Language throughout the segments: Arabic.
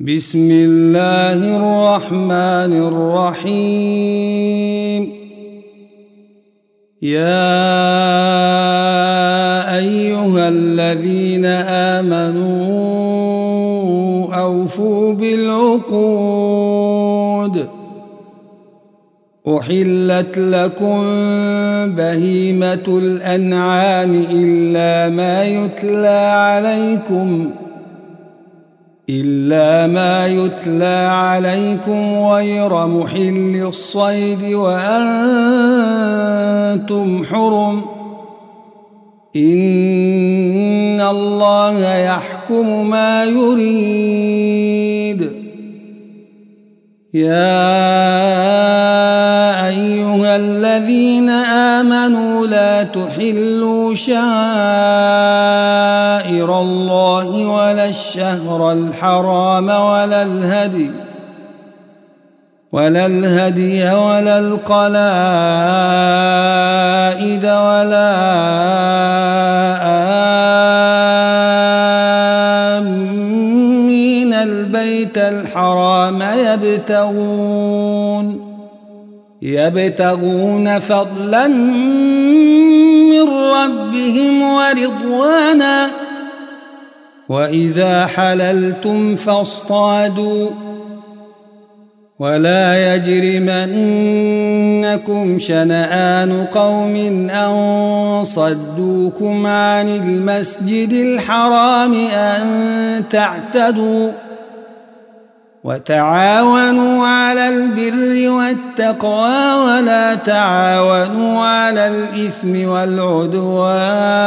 بسم الله الرحمن الرحيم. يا أيها الذين آمنوا أوفوا بالعقود. أحلت لكم بهيمة الأنعام إلا ما يتلى عليكم إلا ما يتلى عليكم غير محل الصيد وأنتم حرم. إن الله يحكم ما يريد. يا أيها الذين آمنوا لا تحلوا شعائر الله الشهر الحرام ولا الهدي ولا الهدي ولا القلائد ولا آمين. البيت الحرام يبتغون يبتغون فضلا من ربهم ورضوانا. وإذا حللتم فاصطادوا ولا يجرمنكم شنآن قوم أن صدوكم عن المسجد الحرام أن تعتدوا وتعاونوا على البر والتقوى ولا تعاونوا على الإثم والعدوان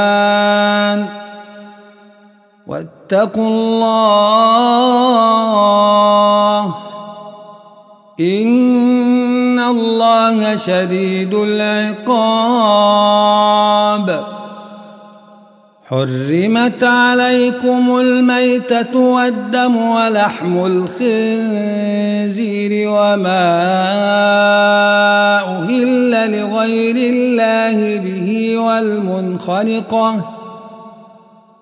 واتقوا الله إن الله شديد العقاب حرمت عليكم الميتة والدم ولحم الخنزير وما أهل لغير الله به والمنخنقة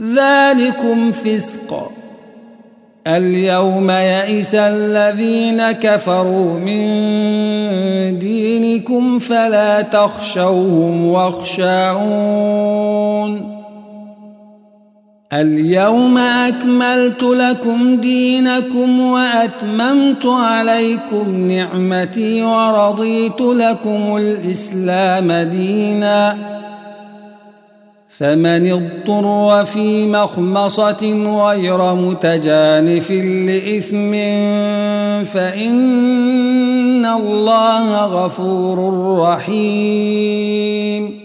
ذلكم فسق. اليوم يئس الذين كفروا من دينكم فلا تخشوهم واخشعون. اليوم أكملت لكم دينكم وأتممت عليكم نعمتي ورضيت لكم الإسلام ديناً. فمن اضطر في مخمصة غير متجانف لإثم فإن الله غفور رحيم.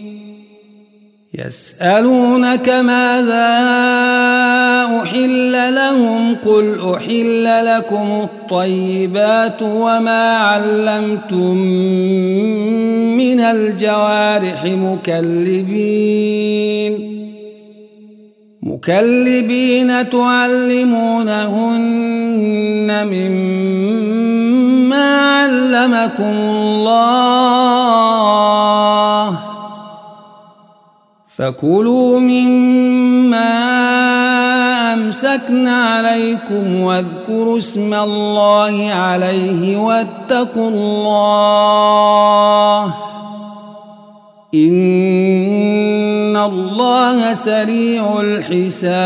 يسألونك ماذا أحل لهم قل أحل لكم الطيبات وما علمتم من الجوارح مكلبين مكلبين تعلمونهن مما علمكم الله فكلوا مما أمسكن عليكم واذكروا اسم الله عليه واتقوا الله إن الله سريع الحساب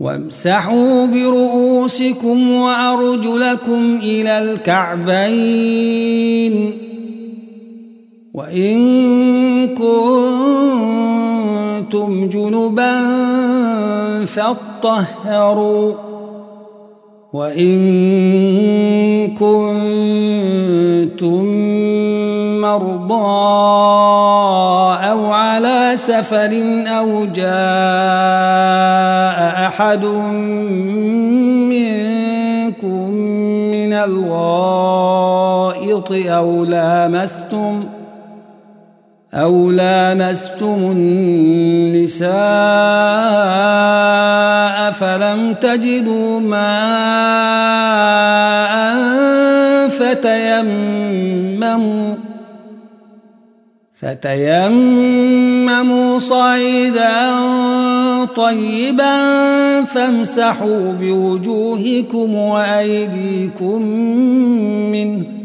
وامسحوا برؤوسكم وأرجلكم إلى الكعبين وإن كنتم جنبا فاطهروا وإن كنتم مرضى أو على سفر أو جاء أحد منكم من الغائط أو لامستم أو لامستم النساء فلم تجدوا ماء فتيمموا فتيمموا صعيدا طيبا فامسحوا بوجوهكم وأيديكم منه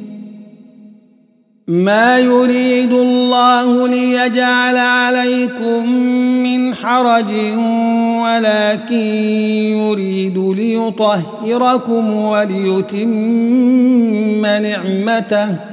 ما يريد الله ليجعل عليكم من حرج ولكن يريد ليطهركم وليتم نعمته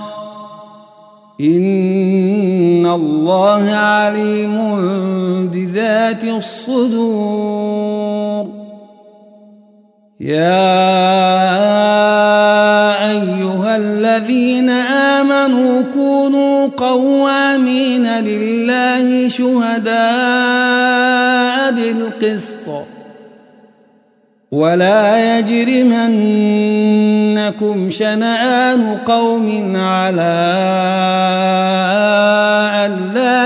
إن الله عليم بذات الصدور يا أيها الذين آمنوا كونوا قوامين لله شهداء بالقسط ولا يجرمنكم شنآن قوم على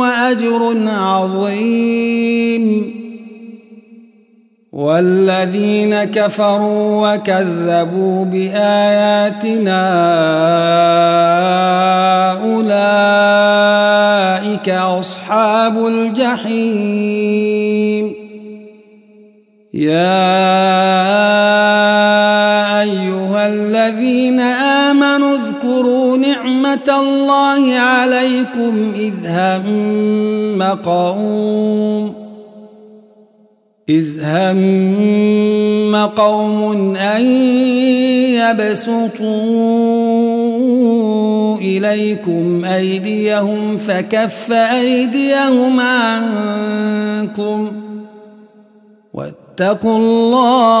وأجر عظيم. والذين كفروا وكذبوا بآياتنا أولئك أصحاب الجحيم. يا نعمة الله عليكم إذ هم قوم إذ هم قوم أن يبسطوا إليكم أيديهم فكف أيديهم عنكم واتقوا الله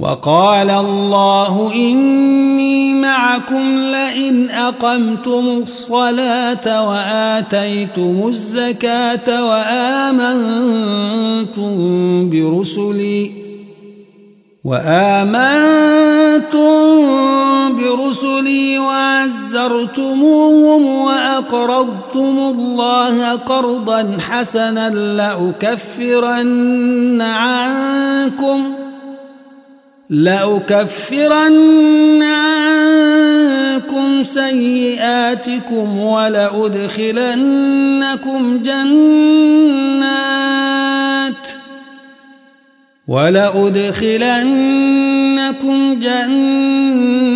وقال الله إني معكم لئن أقمتم الصلاة وآتيتم الزكاة وآمنتم برسلي وآمنتم برسلي وعزرتموهم وأقرضتم الله قرضا حسنا لأكفرن عنكم ۖ لأكفرن عنكم سيئاتكم ولأدخلنكم جنات ولأدخلنكم جنات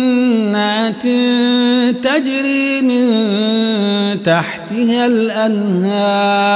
تجري من تحتها الأنهار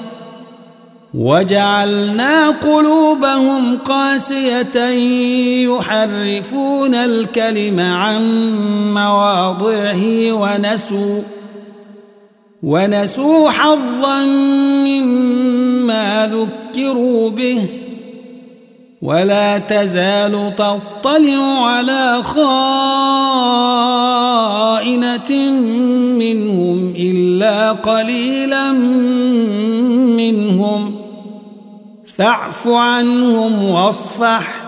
وجعلنا قلوبهم قاسية يحرفون الكلم عن مواضعه ونسوا ونسوا حظا مما ذكروا به ولا تزال تطلع على خائنة منهم إلا قليلا منهم فاعف عنهم واصفح.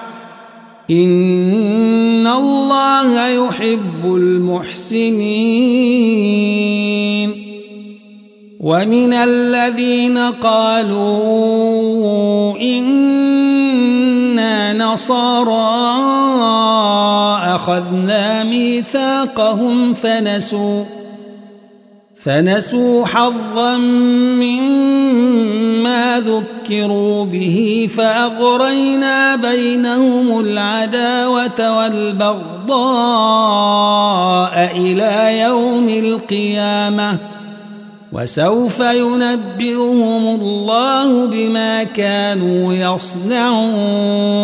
إن الله يحب المحسنين. ومن الذين قالوا إنا نصارى أخذنا ميثاقهم فنسوا. فنسوا حظا مما ذكروا به فأغرينا بينهم العداوة والبغضاء إلى يوم القيامة وسوف ينبئهم الله بما كانوا يصنعون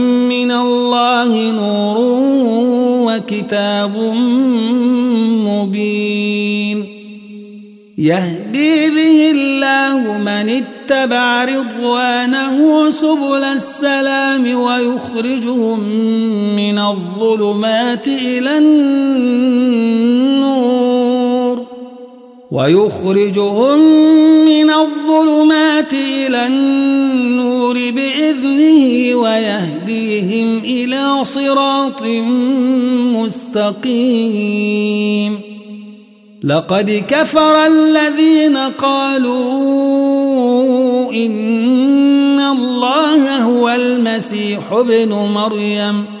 كتاب مبين. يهدي به الله من اتبع رضوانه سبل السلام ويخرجهم من الظلمات إلى النور. ويخرجهم من الظلمات إلى النور. بإذنه ويهديهم إلى صراط مستقيم. لقد كفر الذين قالوا إن الله هو المسيح ابن مريم.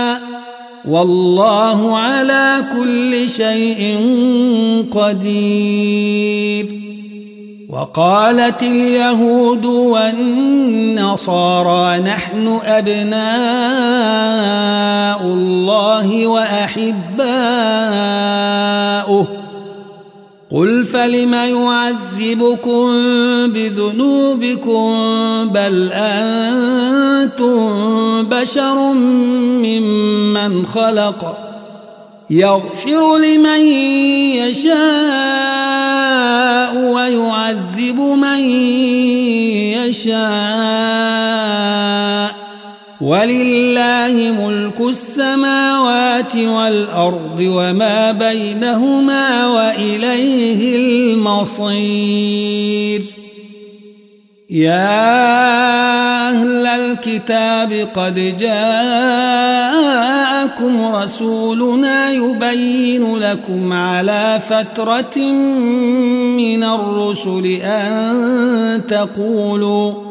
والله على كل شيء قدير. وقالت اليهود والنصارى نحن أبناء الله وأحباؤه. قل فلم يعذبكم بذنوبكم بل أنتم بشر ممن خلق يغفر لمن يشاء ويعذب من يشاء ولله ملك السماوات والأرض وما بينهما وإليه المصير. يا أهل الكتاب قد جاءكم رسولنا يبين لكم على فترة من الرسل أن تقولوا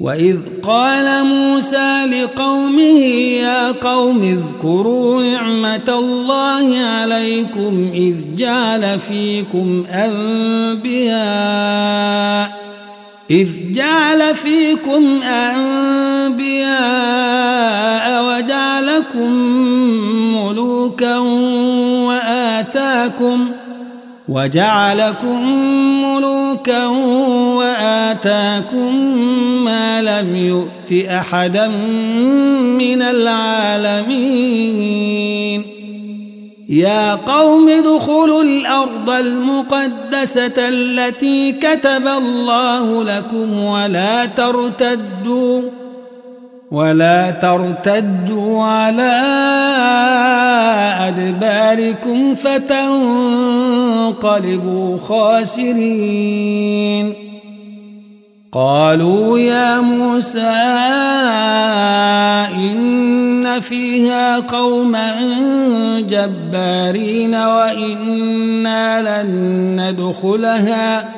وإذ قال موسى لقومه يا قوم اذكروا نعمة الله عليكم إذ جعل فيكم أنبياء إذ جعل فيكم أنبياء وجعلكم وجعلكم ملوكا وآتاكم ما لم يؤت أحدا من العالمين. يا قوم ادخلوا الأرض المقدسة التي كتب الله لكم ولا ترتدوا ولا ترتدوا على أدباركم فتنقلبوا خاسرين. قالوا يا موسى إن فيها قوما جبارين وإنا لن ندخلها.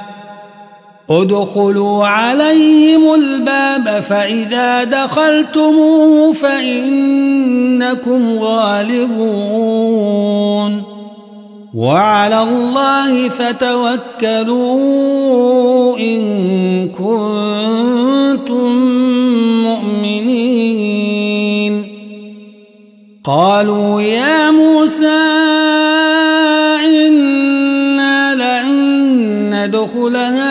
ادخلوا عليهم الباب فإذا دخلتموه فإنكم غالبون. وعلى الله فتوكلوا إن كنتم مؤمنين. قالوا يا موسى إنا لن ندخلها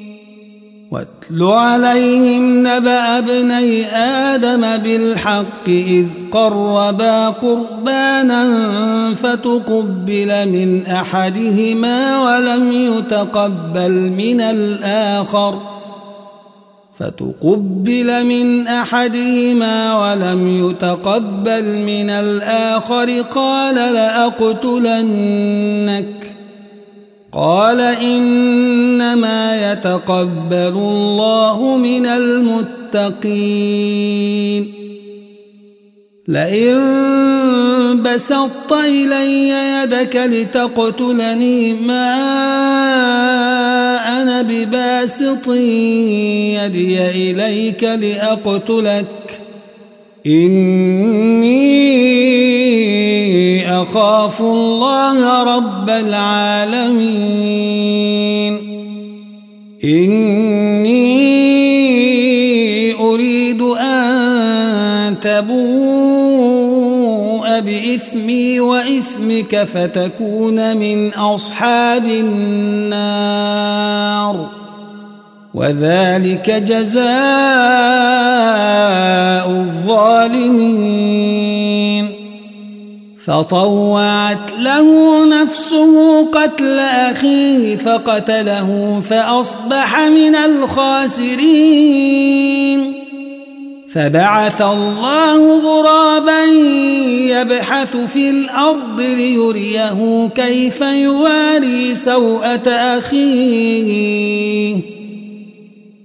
واتل عليهم نبأ ابني آدم بالحق إذ قربا قربانا فتقبل من أحدهما ولم يتقبل من الآخر فتقبل من أحدهما ولم يتقبل من الآخر قال لأقتلنك قال إنما يتقبل الله من المتقين. لئن بسطت إلي يدك لتقتلني ما أنا بباسط يدي إليك لأقتلك. إني أخاف الله رب العالمين. إني أريد أن تبوء بإثمي وإثمك فتكون من أصحاب النار. وذلك جزاء الظالمين. فطوعت له نفسه قتل أخيه فقتله فأصبح من الخاسرين. فبعث الله غرابا يبحث في الأرض ليريه كيف يواري سوءة أخيه.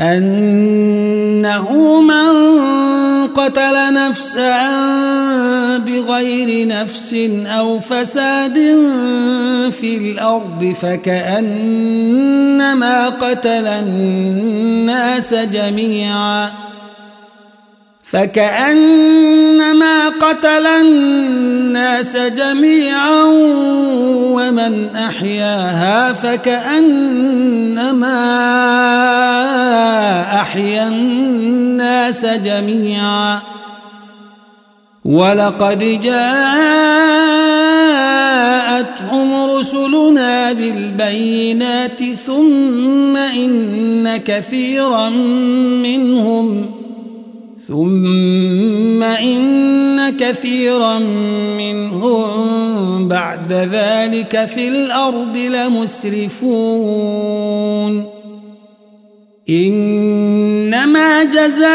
أنه من قتل نفسا بغير نفس أو فساد في الأرض فكأنما قتل الناس جميعا. فكأنما قتل الناس جميعا ومن أحياها فكأنما أحيا الناس جميعا. ولقد جاءتهم رسلنا بالبينات ثم إن كثيرا منهم ثم إن كثيرا منهم بعد ذلك في الأرض لمسرفون. إنما جزاء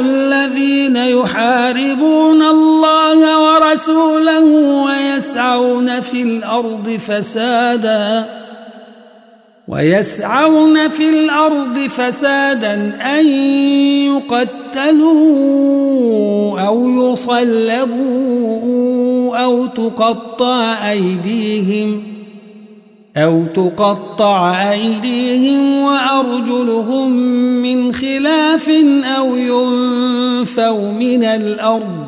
الذين يحاربون الله ورسوله ويسعون في الأرض فساداً. ويسعون في الأرض فسادا أن يقتلوا أو يصلبوا أو تقطع أيديهم أو تقطع أيديهم وأرجلهم من خلاف أو ينفوا من الأرض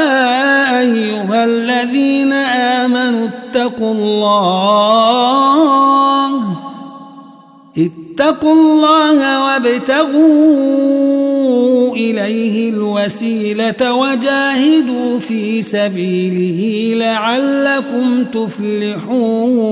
الله. اتقوا الله وابتغوا إليه الوسيلة وجاهدوا في سبيله لعلكم تفلحون.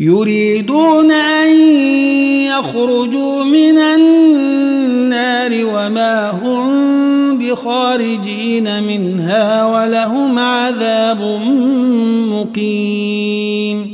يريدون أن يخرجوا من النار وما هم بخارجين منها ولهم عذاب مقيم.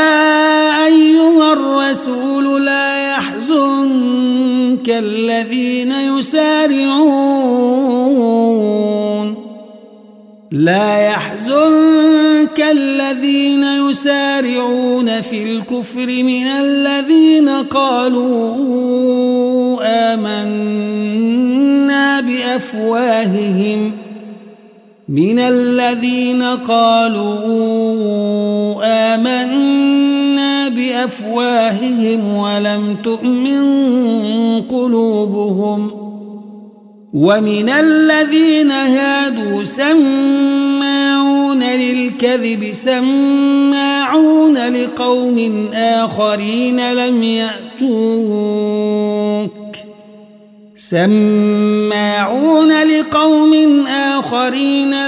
الذين يسارعون. لا يحزنك الذين يسارعون في الكفر من الذين قالوا آمنا بأفواههم. من الذين قالوا آمنا بأفواههم ولم تؤمن قلوبهم ومن الذين هادوا سماعون للكذب سماعون لقوم آخرين لم يأتوك سماعون لقوم آخرين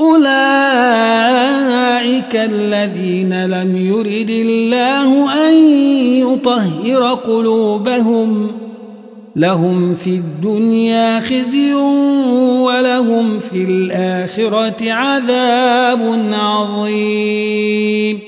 أولئك الذين لم يرد الله أن يطهر قلوبهم لهم في الدنيا خزي ولهم في الآخرة عذاب عظيم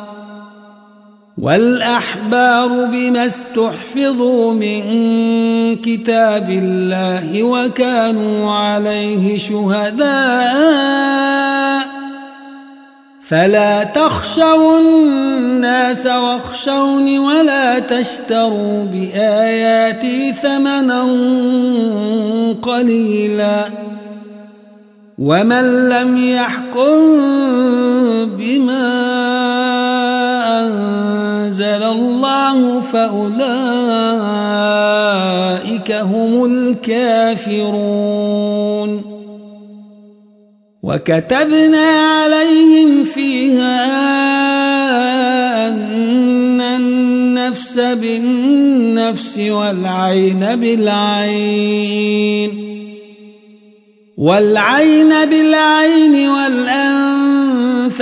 والأحبار بما استحفظوا من كتاب الله وكانوا عليه شهداء فلا تخشوا الناس واخشوني ولا تشتروا بآياتي ثمنا قليلا ومن لم يحكم بما أنزل الله فأولئك هم الكافرون. وكتبنا عليهم فيها أن النفس بالنفس والعين بالعين. والعين بالعين والأنف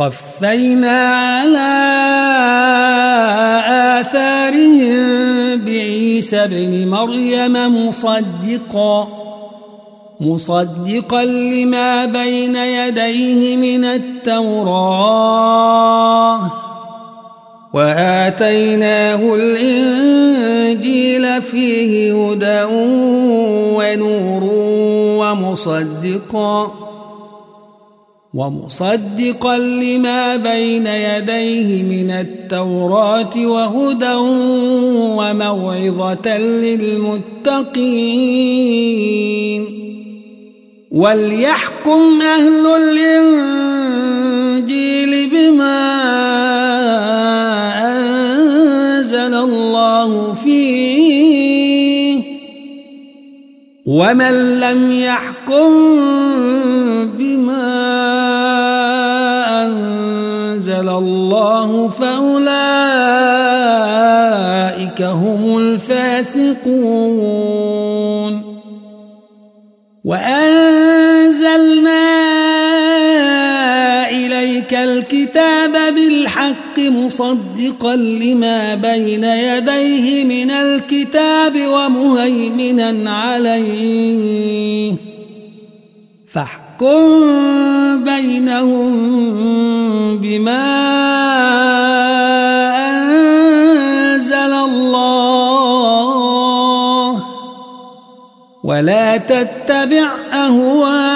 وقفينا على آثارهم بعيسى ابن مريم مصدقاً مصدقا لما بين يديه من التوراة. وآتيناه الإنجيل فيه هدى ونور ومصدقا. ومصدقا لما بين يديه من التوراة وهدى وموعظة للمتقين. وليحكم أهل الإنجيل بما ومن لم يحكم بما أنزل الله فأولئك هم الفاسقون وأن الكتاب بالحق مصدقا لما بين يديه من الكتاب ومهيمنا عليه. فاحكم بينهم بما أنزل الله. ولا تتبع أهواءهم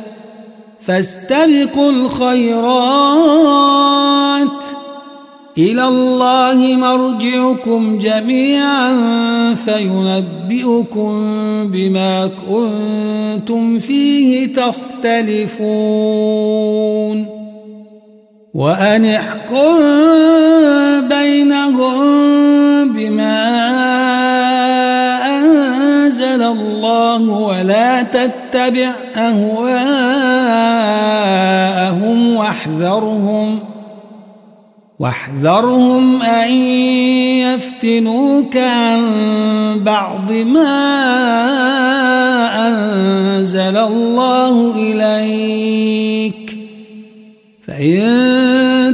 فاستبقوا الخيرات. إلى الله مرجعكم جميعا فينبئكم بما كنتم فيه تختلفون. وأن احكم بينهم بما أنزل الله ولا تتبع أهواءهم واحذرهم واحذرهم أن يفتنوك عن بعض ما أنزل الله إليك فإن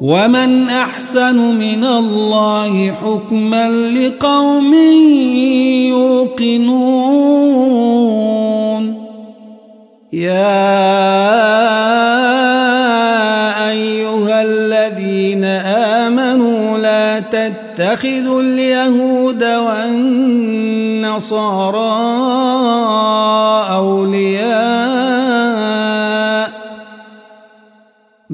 ومن احسن من الله حكما لقوم يوقنون يا ايها الذين امنوا لا تتخذوا اليهود والنصارى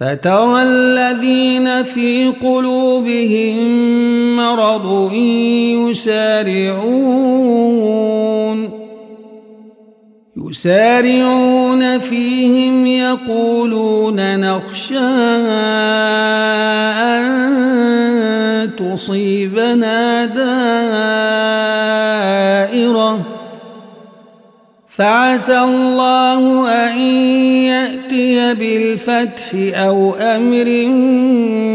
فترى الذين في قلوبهم مرض يسارعون يسارعون فيهم يقولون نخشى أن تصيبنا دائرة فعسى الله أن يأتي بالفتح أو أمر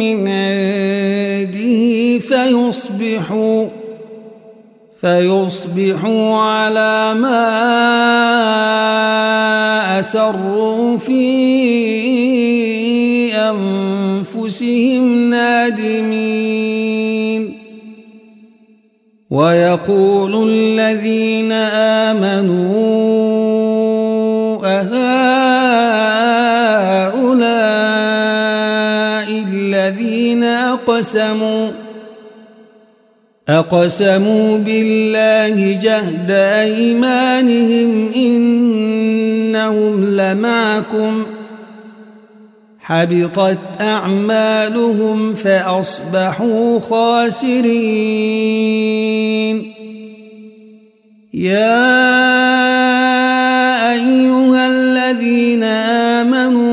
من عنده فيصبحوا فيصبحوا على ما أسروا في أنفسهم نادمين. ويقول الذين آمنوا أقسموا أقسموا بالله جهد أيمانهم إنهم لمعكم. حبطت أعمالهم فأصبحوا خاسرين. يا أيها الذين آمنوا من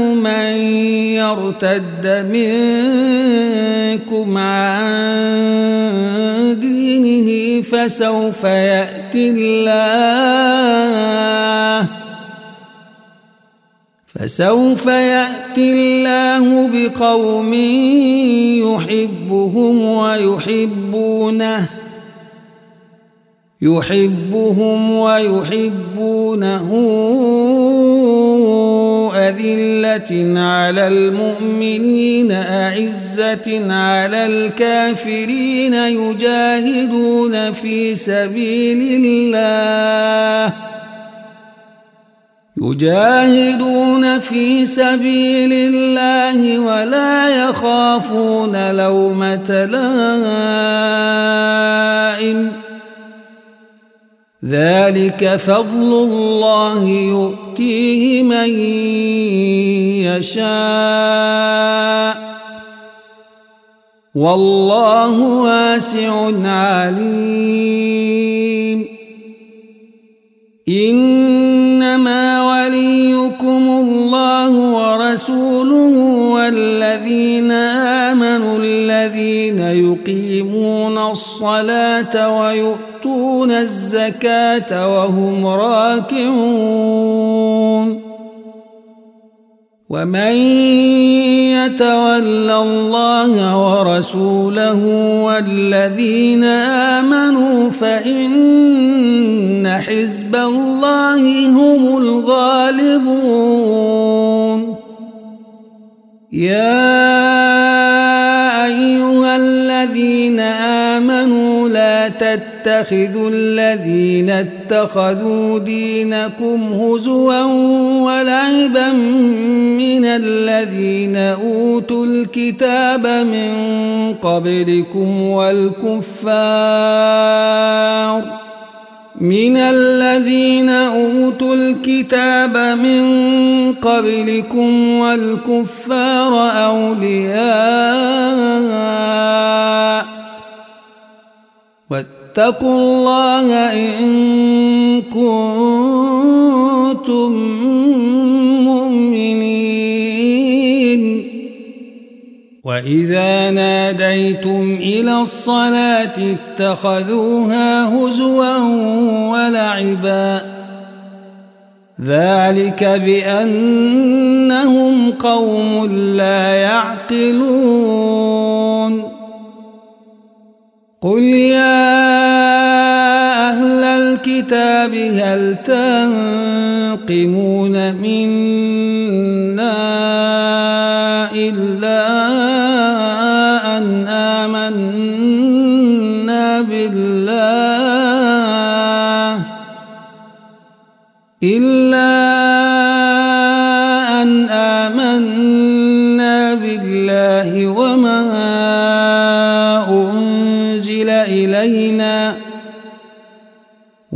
يرتد منكم عن دينه فسوف يأتي الله فسوف يأتي الله بقوم يحبهم ويحبونه يحبهم ويحبونه أذلة على المؤمنين أعزة على الكافرين يجاهدون في سبيل الله. يجاهدون في سبيل الله ولا يخافون لومة لائم. ذلك فضل الله يؤتيه من يشاء. والله واسع عليم. إنما وليكم الله ورسوله والذين آمنوا الذين يقيمون الصلاة ويؤتون الزكاة وهم راكعون. ومن يتول الله ورسوله والذين آمنوا فإن حزب الله هم الغالبون. يا تتخذوا الذين اتخذوا دينكم هزوا ولعبا من الذين أوتوا الكتاب من قبلكم والكفار من الذين أوتوا الكتاب من قبلكم والكفار أولياء واتقوا الله إن كنتم مؤمنين. وإذا ناديتم إلى الصلاة اتخذوها هزوا ولعبا. ذلك بأنهم قوم لا يعقلون. قل يا هل تنقمون منا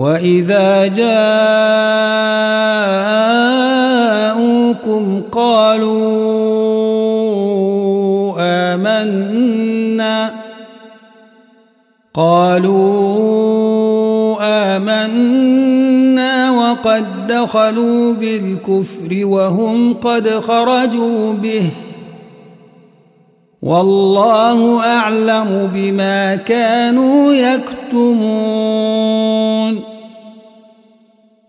وإذا جاءوكم قالوا آمنا قالوا آمنا وقد دخلوا بالكفر وهم قد خرجوا به والله أعلم بما كانوا يكتمون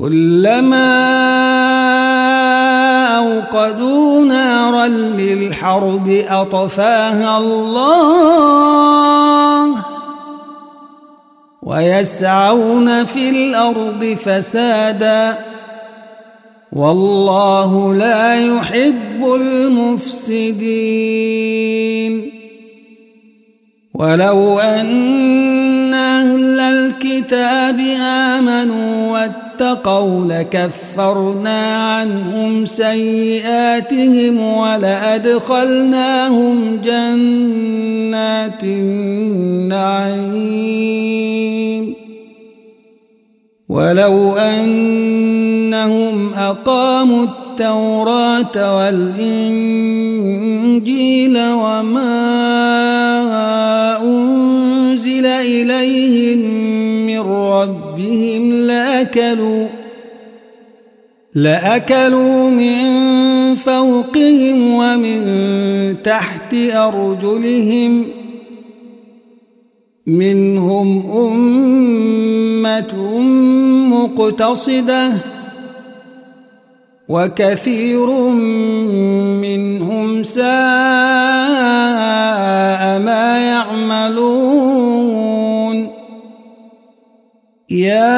كلما أوقدوا نارا للحرب أطفاها الله ويسعون في الأرض فسادا والله لا يحب المفسدين. ولو أن أهل الكتاب آمنوا واتقوا لكفرنا عنهم سيئاتهم ولأدخلناهم جنات النعيم. ولو أنهم أقاموا التوراة والإنجيل وما أنزل إليهم من ربهم لأكلوا لأكلوا من فوقهم ومن تحت أرجلهم. منهم أمة مقتصدة وكثير منهم ساء ما يعملون. يا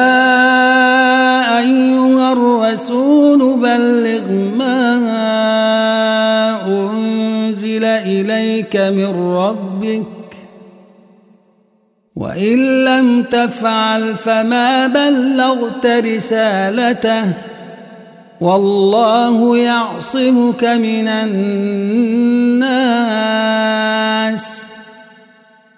أيها الرسول بلغ ما أنزل إليك من ربك وإن لم تفعل فما بلغت رسالته والله يعصمك من الناس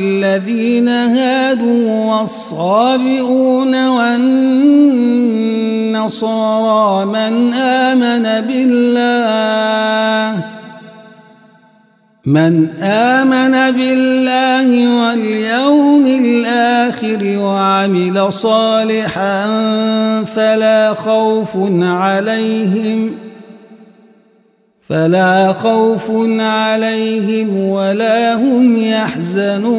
والذين هادوا والصابئون والنصارى من آمن بالله من آمن بالله واليوم الآخر وعمل صالحا فلا خوف عليهم فلا خوف عليهم ولا هم يحزنون.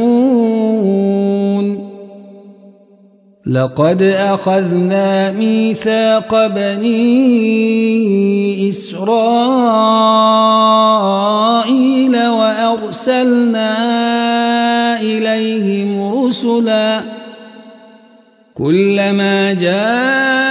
لقد أخذنا ميثاق بني إسرائيل وأرسلنا إليهم رسلا. كلما جاءهم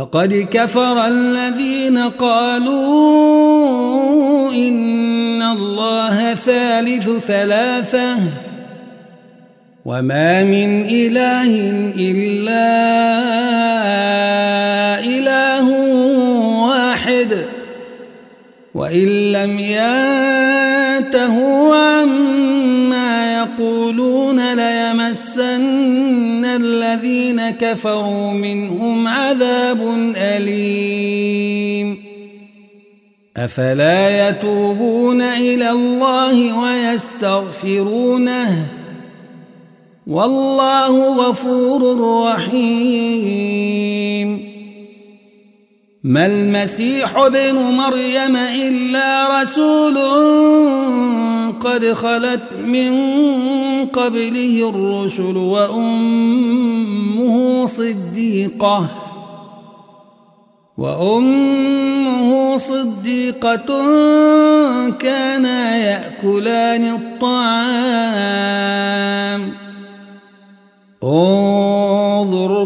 لقد كفر الذين قالوا إن الله ثالث ثلاثة وما من إله إلا إله واحد وإن لم ينتهوا كفروا منهم عذاب أليم. أفلا يتوبون إلى الله ويستغفرونه؟ والله غفور رحيم. ما المسيح ابن مريم إلا رسول قد خلت من قبله الرسل وأمه صديقة وأمه صديقة كانا يأكلان الطعام. انظر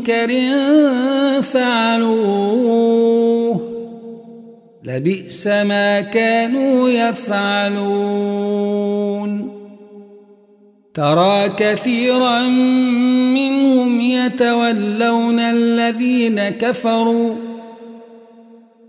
منكر فعلوه لبئس ما كانوا يفعلون ترى كثيرا منهم يتولون الذين كفروا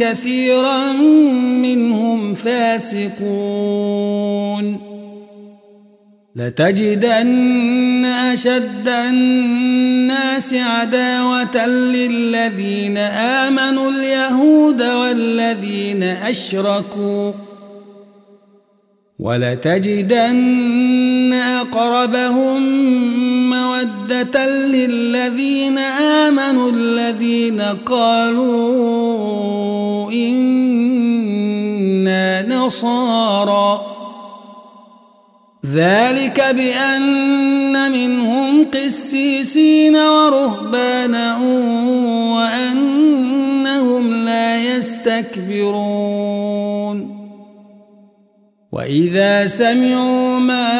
كثيرا منهم فاسقون. لتجدن أشد الناس عداوة للذين آمنوا اليهود والذين أشركوا. ولتجدن أقربهم مودة للذين آمنوا الذين قالوا إنا نصارى. ذلك بأن منهم قسيسين ورهبانا وأنهم لا يستكبرون. وإذا سمعوا ما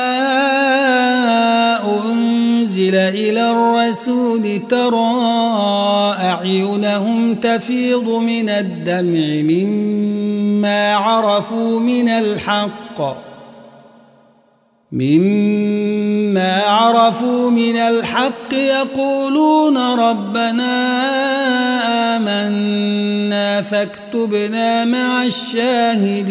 أنزل إلى الرسول ترى أعينهم تفيض من الدمع مما عرفوا من الحق مما عرفوا من الحق يقولون ربنا آمنا فاكتبنا مع الشاهدين.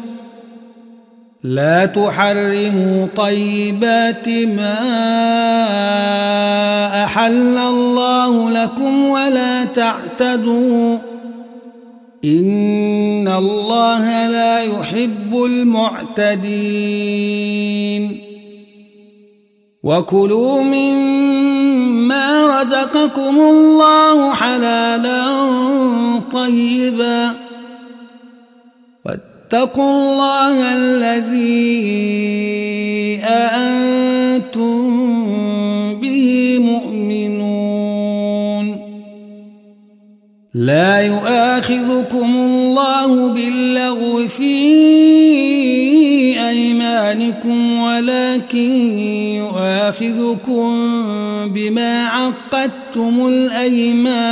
لا تحرموا طيبات ما أحل الله لكم ولا تعتدوا. إن الله لا يحب المعتدين. وكلوا مما رزقكم الله حلالا طيبا. واتقوا الله الذي أنتم به مؤمنون. لا يؤاخذكم الله باللغو في أيمانكم ولكن يؤاخذكم بما عقدتم الأيمان.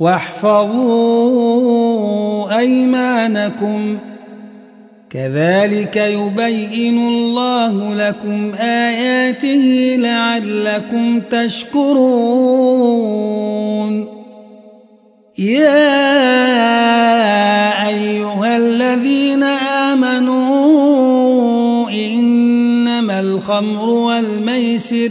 واحفظوا أيمانكم. كذلك يبين الله لكم آياته لعلكم تشكرون. يا أيها الذين آمنوا إنما الخمر والميسر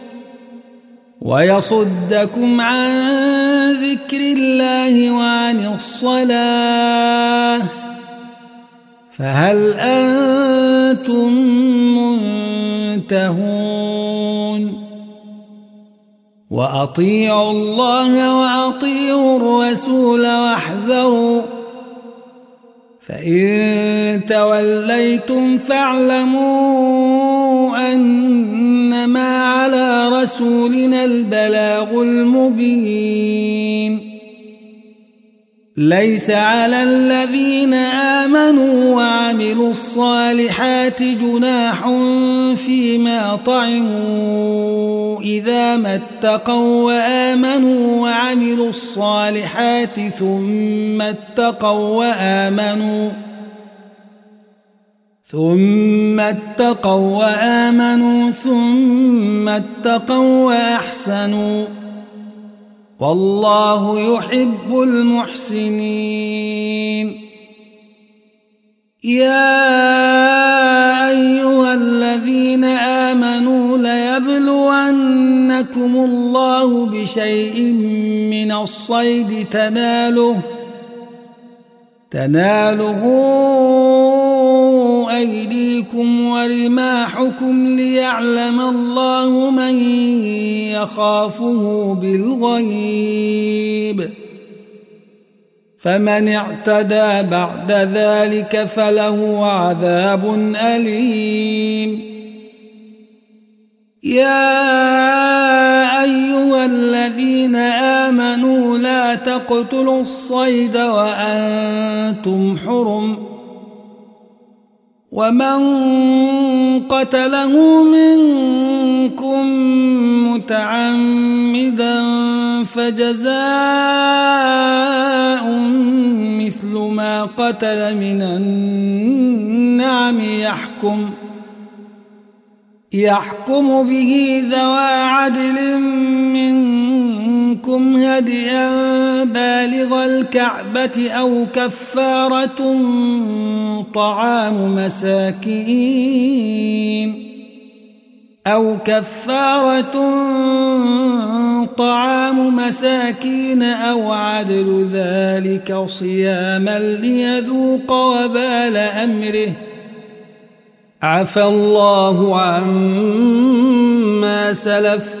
ويصدكم عن ذكر الله وعن الصلاة. فهل أنتم منتهون؟ وأطيعوا الله وأطيعوا الرسول واحذروا. فإن توليتم فاعلموا رسولنا البلاغ المبين. ليس على الذين آمنوا وعملوا الصالحات جناح فيما طعموا. إذا ما اتقوا وآمنوا وعملوا الصالحات ثم اتقوا وآمنوا ثم اتقوا وآمنوا ثم اتقوا وأحسنوا. والله يحب المحسنين. يا أيها الذين آمنوا ليبلونكم الله بشيء من الصيد تناله تناله أيديكم ورماحكم ليعلم الله من يخافه بالغيب. فمن اعتدى بعد ذلك فله عذاب أليم. يا أيها الذين آمنوا لا تقتلوا الصيد وأنتم حرم. ومن قتله منكم متعمدا فجزاء مثل ما قتل من النعم يحكم يحكم به ذوى عدل منكم هديا بالغ الكعبة أو كفارة طعام مساكين أو كفارة طعام مساكين أو عدل ذلك صياما ليذوق وبال أمره عفى الله عما سلف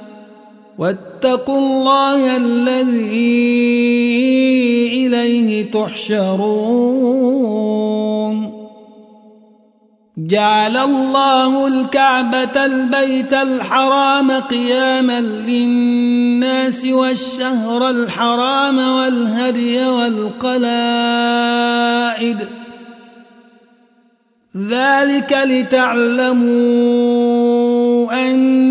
واتقوا الله الذي إليه تحشرون. جعل الله الكعبة البيت الحرام قياما للناس والشهر الحرام والهدي والقلائد. ذلك لتعلموا أن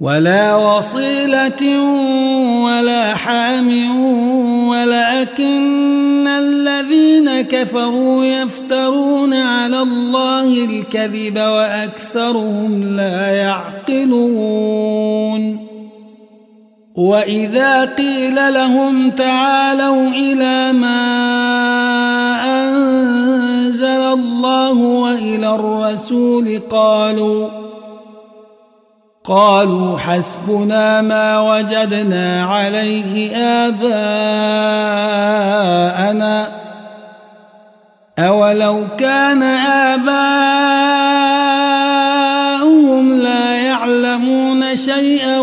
ولا وصيلة ولا حام ولكن الذين كفروا يفترون على الله الكذب وأكثرهم لا يعقلون. وإذا قيل لهم تعالوا إلى ما أنزل الله وإلى الرسول قالوا قالوا حسبنا ما وجدنا عليه آباءنا أولو كان آباؤهم لا يعلمون شيئا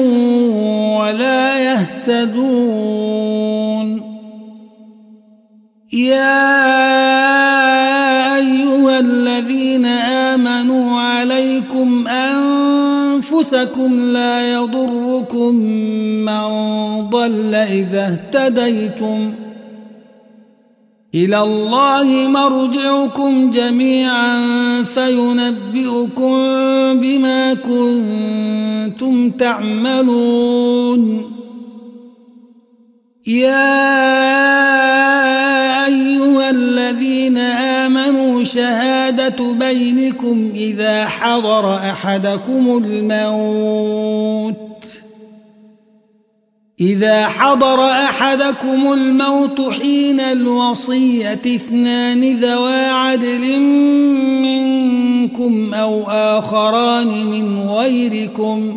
ولا يهتدون أنفسكم لا يضركم من ضل إذا اهتديتم. إلى الله مرجعكم جميعا فينبئكم بما كنتم تعملون. يا أيها الذين آمنوا شهادة بينكم إذا حضر أحدكم الموت. إذا حضر أحدكم الموت حين الوصية اثنان ذوى عدل منكم أو آخران من غيركم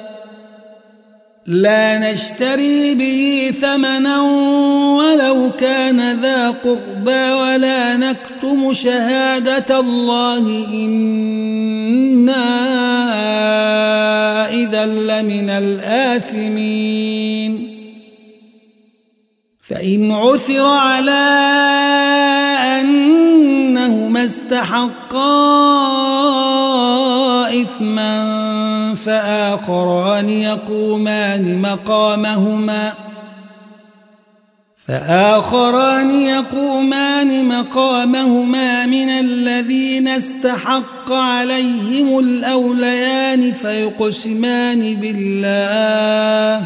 لا نشتري به ثمنا ولو كان ذا قربى ولا نكتم شهادة الله. إنا إذا لمن الآثمين. فإن عثر على أنهما استحقا إثما فآخران يقومان مقامهما فآخران يقومان مقامهما من الذين استحق عليهم الأوليان فيقسمان بالله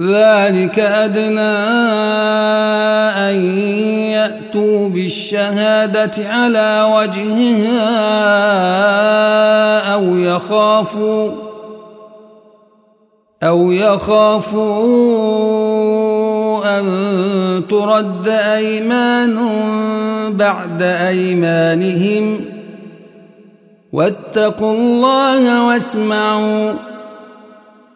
ذلك أدنى أن يأتوا بالشهادة على وجهها أو يخافوا أو يخافوا أن ترد أيمان بعد أيمانهم واتقوا الله واسمعوا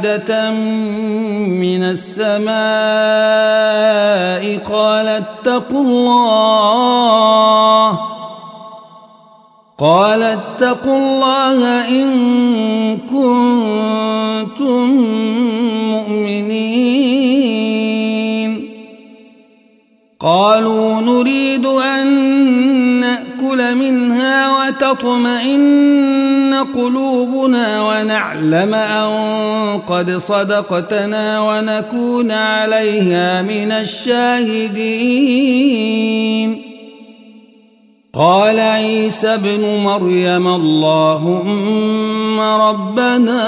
مائدة من السماء قال اتقوا الله. قال اتقوا الله إن كنتم مؤمنين. قالوا نريد أن نأكل منها وتطمئن قلوبنا ونعلم أن قد صدقتنا ونكون عليها من الشاهدين. قال عيسى ابن مريم اللهم ربنا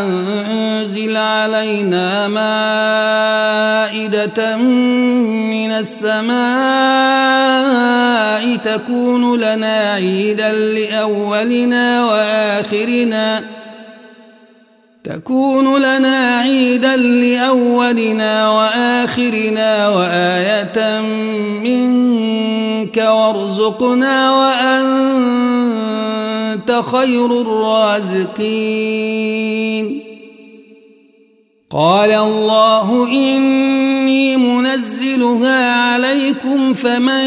أنزل علينا مائدة من السماء تكون لنا عيدا لأولنا وآخرنا تكون لنا عيدا لأولنا وآخرنا وآية منك وارزقنا وأنت خير الرازقين قال الله إني منزلها عليكم فمن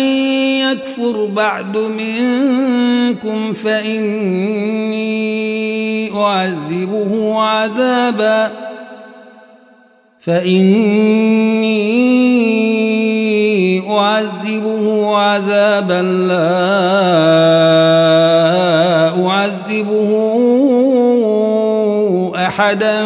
يكفر بعد منكم فإني أعذبه عذابا فإني أعذبه عذابا لا أعذبه أحدا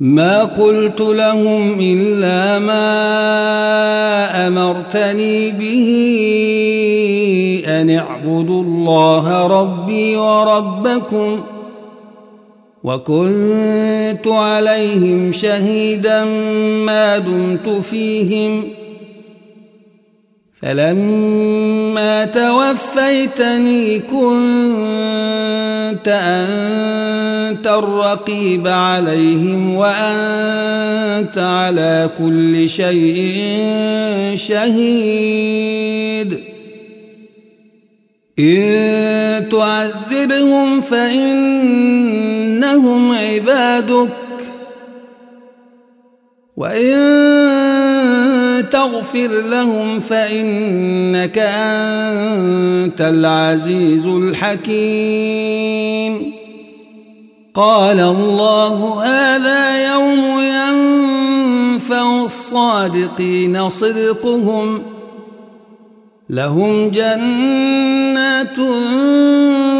ما قلت لهم إلا ما أمرتني به أن اعبدوا الله ربي وربكم ۖ وكنت عليهم شهيدا ما دمت فيهم فلما توفيتني كنت أنت الرقيب عليهم وأنت على كل شيء شهيد. إن تعذبهم فإنهم عبادك. وإن تغفر لهم فإنك أنت العزيز الحكيم. قال الله هذا يوم ينفع الصادقين صدقهم. لهم جنات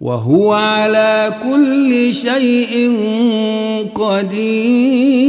وهو على كل شيء قدير.